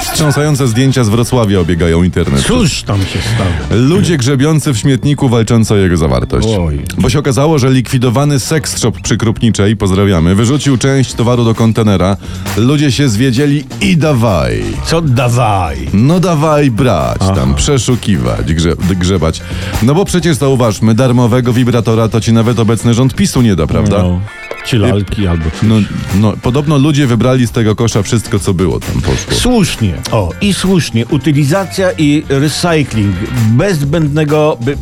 Wstrząsające zdjęcia z Wrocławia obiegają internet. Cóż tam się stało? Ludzie grzebiący w śmietniku walczący o jego zawartość. Oj. Bo się okazało, że likwidowany seks shop przy Krupniczej, pozdrawiamy, wyrzucił część towaru do kontenera. Ludzie się zwiedzieli i dawaj. Co dawaj? No dawaj brać, tam przeszukiwać, grze, grzebać. No bo przecież zauważmy, darmowego wibratora to ci nawet obecny rząd PiSu nie da, prawda? No, czy lalki albo coś. No, no, podobno ludzie wybrali z tego kosza wszystko, co było tam poszło. Słusznie. O, i słusznie. Utylizacja i recycling bez zbędnego by,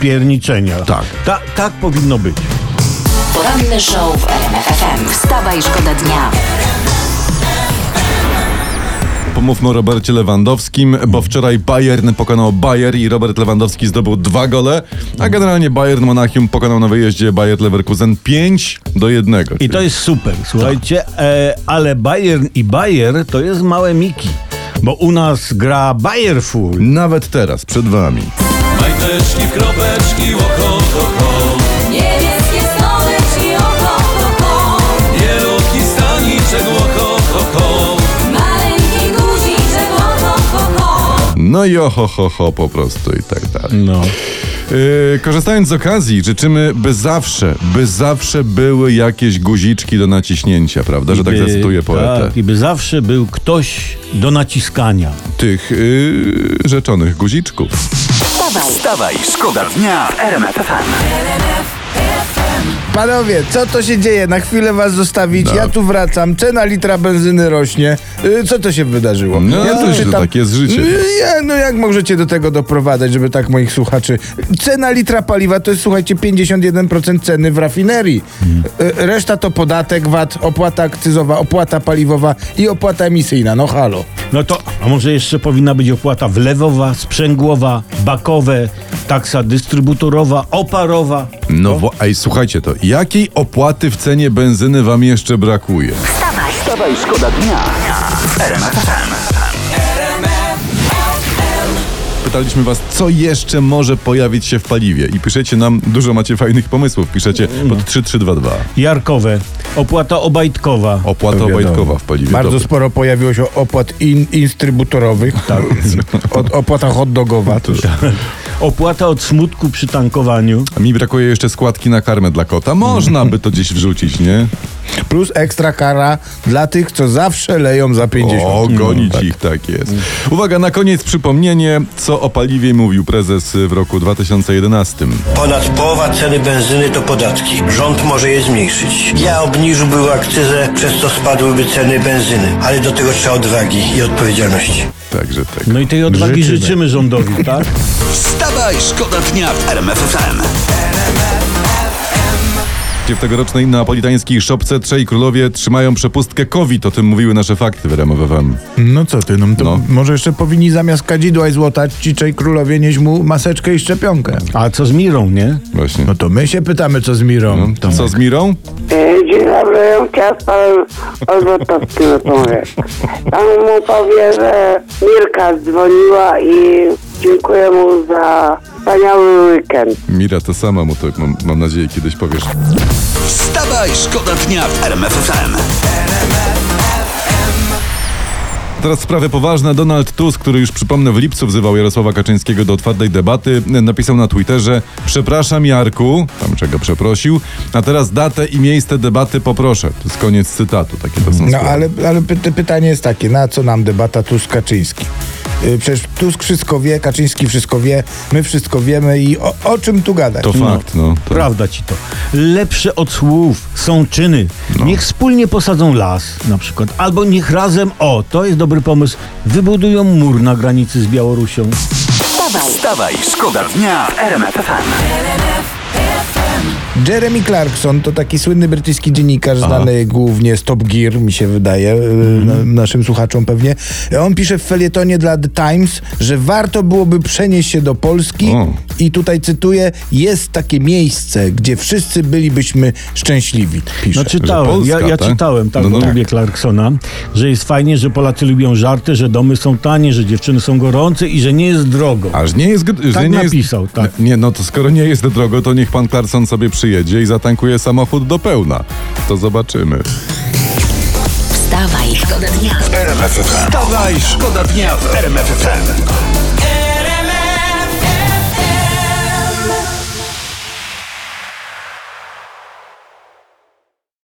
pierniczenia. Tak. Ta, tak powinno być. Poranny show w RMF FM. Wstawaj, szkoda dnia. Pomówmy o Robercie Lewandowskim, bo wczoraj Bayern pokonał Bayer i Robert Lewandowski zdobył dwa gole, a generalnie Bayern Monachium pokonał na wyjeździe Bayer Leverkusen 5 do 1. I to jest super, słuchajcie, e, ale Bayern i Bayer to jest małe Miki, bo u nas gra Bayerful. Nawet teraz, przed wami. Majteczki, kropeczki, oko, No i oho, ho, ho, po prostu i tak dalej. No. Yy, korzystając z okazji, życzymy, by zawsze, by zawsze były jakieś guziczki do naciśnięcia, prawda? Że tak By- zacytuję poetę. Tak, i by zawsze był ktoś do naciskania. Tych yy, rzeczonych guziczków. Wstawaj, Wstawaj, szkoda dnia w RMF FM. Panowie, co to się dzieje? Na chwilę was zostawić. No. Ja tu wracam. Cena litra benzyny rośnie. Y, Co to się wydarzyło? No, ja to tak jest życie. Y, Ja, no jak możecie do tego doprowadzać, żeby tak moich słuchaczy... Cena litra paliwa to jest, słuchajcie, 51% ceny w rafinerii. Y, Reszta to podatek, VAT, opłata akcyzowa, opłata paliwowa i opłata emisyjna. No halo. No to, a może jeszcze powinna być opłata wlewowa, sprzęgłowa, bakowe, taksa dystrybutorova, oparowa. No, bo, ej, słuchajcie to, jakiej opłaty w cenie benzyny wam jeszcze brakuje? wstawaj, Wstawaj, szkoda dnia. Pytaliśmy was, co jeszcze może pojawić się w paliwie i piszecie nam, dużo macie fajnych pomysłów, piszecie pod 3322. Jarkowe, opłata obajtkowa. Opłata wiadomo. obajtkowa w paliwie. Bardzo Dobra. sporo pojawiło się opłat in, instrybutorowych. Tak. Od, opłata hot dogowa. To Opłata od smutku przy tankowaniu. A mi brakuje jeszcze składki na karmę dla kota. Można by to gdzieś wrzucić, nie? Plus ekstra kara dla tych, co zawsze leją za 50. O, gonić ich, tak jest. Uwaga, na koniec przypomnienie, co o paliwie mówił prezes w roku 2011. Ponad połowa ceny benzyny to podatki. Rząd może je zmniejszyć. Ja obniżyłbym akcyzę, przez co spadłyby ceny benzyny. Ale do tego trzeba odwagi i odpowiedzialności. Także tak. No i tej odwagi Życzymy. życzymy, rządowi, tak? Wstawaj, szkoda dnia w RMF FM. W tegorocznej neapolitańskiej szopce Trzej Królowie trzymają przepustkę COVID. O tym mówiły nasze fakty w RMF FM. No co ty, no to No. może jeszcze powinni zamiast kadzidła i złota ciczej królowie nieść mu maseczkę i szczepionkę. A co z Mirą, nie? Właśnie. No to my się pytamy, co z Mirą. No, Tomek. co z Mirą? E, Dzień dobry, chciałem z panem Olbratowskim rozmawiać. Pan mu powie, że Mirka dzwoniła i dziękuję mu za wspaniały weekend. Mira to sama mu to, mam, mam nadzieję, kiedyś powiesz. Wstawaj, szkoda dnia w RMF FM. Teraz sprawy poważne. Donald Tusk, który już przypomnę w lipcu wzywał Jarosława Kaczyńskiego do otwartej debaty, napisał na Twitterze Przepraszam Jarku, tam czego przeprosił, a teraz datę i miejsce debaty poproszę. To jest koniec cytatu, takie to są No słowa. ale, ale py pytanie jest takie, na co nam debata Tusk-Kaczyński? Y, Przecież Tusk wszystko wie, Kaczyński wszystko wie, my wszystko wiemy i o, o czym tu gadać? To fakt, no. To... Prawda ci to. Lepsze od słów są czyny. No. Niech wspólnie posadzą las na przykład. Albo niech razem, o, to jest dobry pomysł, wybudują mur na granicy z Białorusią. wstawaj, Wstawaj, szkoda dnia w RMF FM. Jeremy Clarkson to taki słynny brytyjski dziennikarz, znany głównie z Top Gear, mi się wydaje, y, Mhm. na, naszym słuchaczom pewnie. On pisze w felietonie dla The Times, że warto byłoby przenieść się do Polski O. I tutaj cytuję, jest takie miejsce, gdzie wszyscy bylibyśmy szczęśliwi, pisze. No czytałem, Polska, ja, ja tak? czytałem, tak, No, no. lubię Clarksona, że jest fajnie, że Polacy lubią żarty, że domy są tanie, że dziewczyny są gorące i że nie jest drogo. Aż nie jest... że Tak nie napisał, jest, tak. Nie, no to skoro nie jest drogo, to niech pan Clarkson sobie przyjedzie i zatankuje samochód do pełna. To zobaczymy. Wstawaj, szkoda dnia. Wstawaj, szkoda dnia w RMF FM.